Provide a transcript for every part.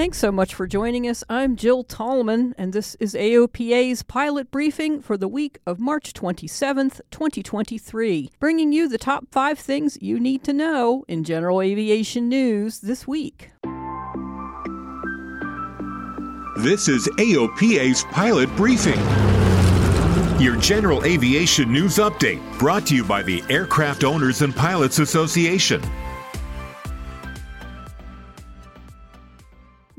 Thanks so much for joining us. I'm Jill Tallman, and this is AOPA's pilot briefing for the week of March 27th, 2023, bringing you the top five things you need to know in general aviation news this week. This is AOPA's pilot briefing. Your general aviation news update brought to you by the Aircraft Owners and Pilots Association.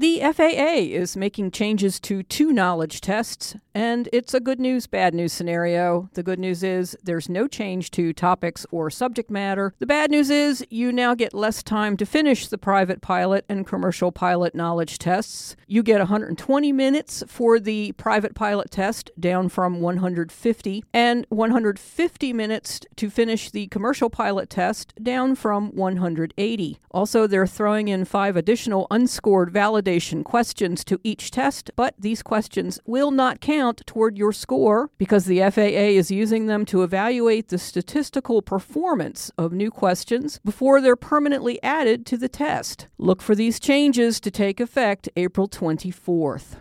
The FAA is making changes to two knowledge tests, and it's a good news, bad news scenario. The good news is there's no change to topics or subject matter. The bad news is you now get less time to finish the private pilot and commercial pilot knowledge tests. You get 120 minutes for the private pilot test, down from 150, and 150 minutes to finish the commercial pilot test, down from 180. Also, they're throwing in five additional unscored validations questions to each test, but these questions will not count toward your score because the FAA is using them to evaluate the statistical performance of new questions before they're permanently added to the test. Look for these changes to take effect April 24th.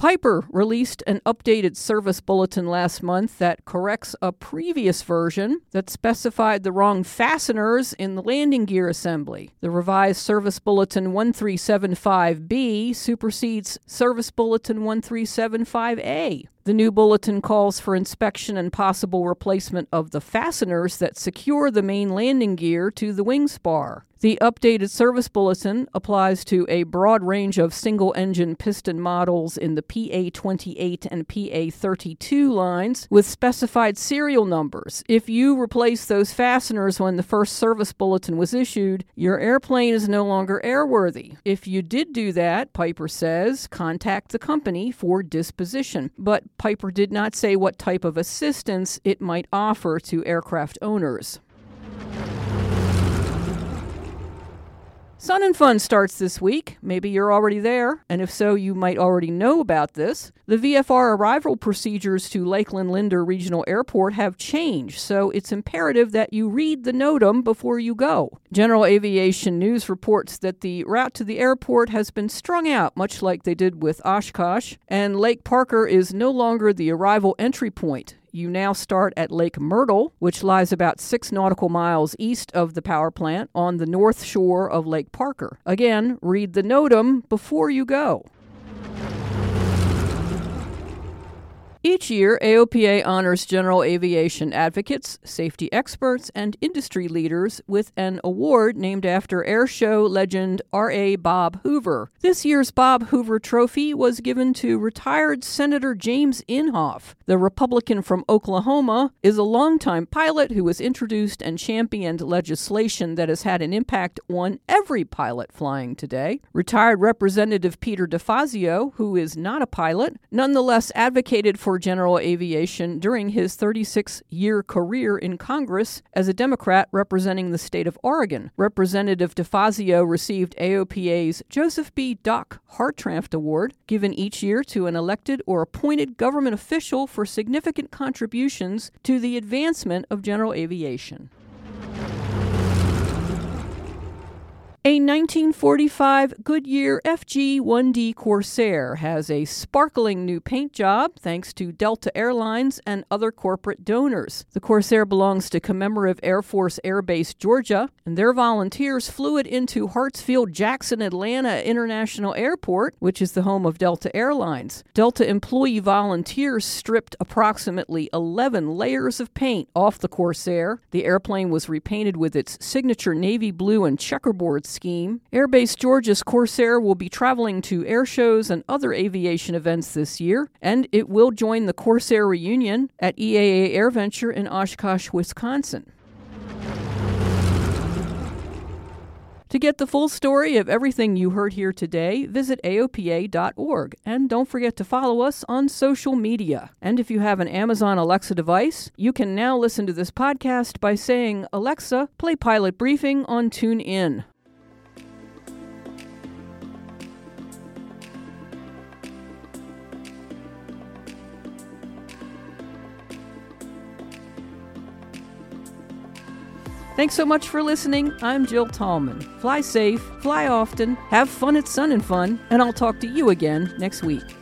Piper released an updated service bulletin last month that corrects a previous version that specified the wrong fasteners in the landing gear assembly. The revised Service Bulletin 1375B supersedes Service Bulletin 1375A. The new bulletin calls for inspection and possible replacement of the fasteners that secure the main landing gear to the wing spar. The updated service bulletin applies to a broad range of single engine piston models in the PA 28 and PA 32 lines with specified serial numbers. If you replace those fasteners when the first service bulletin was issued, your airplane is no longer airworthy. If you did do that, Piper says, contact the company for disposition. But Piper did not say what type of assistance it might offer to aircraft owners. Sun and Fun starts this week. Maybe you're already there, and if so, you might already know about this. The VFR arrival procedures to Lakeland Linder Regional Airport have changed, so it's imperative that you read the NOTAM before you go. General Aviation News reports that the route to the airport has been strung out, much like they did with Oshkosh, and Lake Parker is no longer the arrival entry point. You now start at Lake Myrtle, which lies about six nautical miles east of the power plant on the north shore of Lake Parker. Again, read the NOTAM before you go. Each year, AOPA honors general aviation advocates, safety experts, and industry leaders with an award named after air show legend R.A. Bob Hoover. This year's Bob Hoover Trophy was given to retired Senator James Inhofe. The Republican from Oklahoma is a longtime pilot who has introduced and championed legislation that has had an impact on every pilot flying today. Retired Representative Peter DeFazio, who is not a pilot, nonetheless advocated for for general aviation during his 36 year career in Congress as a Democrat representing the state of Oregon. Representative DeFazio received AOPA's Joseph B. Doc Hartranft Award, given each year to an elected or appointed government official for significant contributions to the advancement of general aviation. A 1945 Goodyear FG 1D Corsair has a sparkling new paint job thanks to Delta Airlines and other corporate donors. The Corsair belongs to Commemorative Air Force Air Base Georgia, and their volunteers flew it into Hartsfield Jackson Atlanta International Airport, which is the home of Delta Airlines. Delta employee volunteers stripped approximately 11 layers of paint off the Corsair. The airplane was repainted with its signature navy blue and checkerboard scheme. Airbase Georgia's Corsair will be traveling to air shows and other aviation events this year, and it will join the Corsair reunion at EAA AirVenture in Oshkosh, Wisconsin. To get the full story of everything you heard here today, visit AOPA.org. And don't forget to follow us on social media. And if you have an Amazon Alexa device, you can now listen to this podcast by saying, Alexa, play Pilot Briefing on TuneIn. Thanks so much for listening. I'm Jill Tallman. Fly safe, fly often, have fun at Sun and Fun, and I'll talk to you again next week.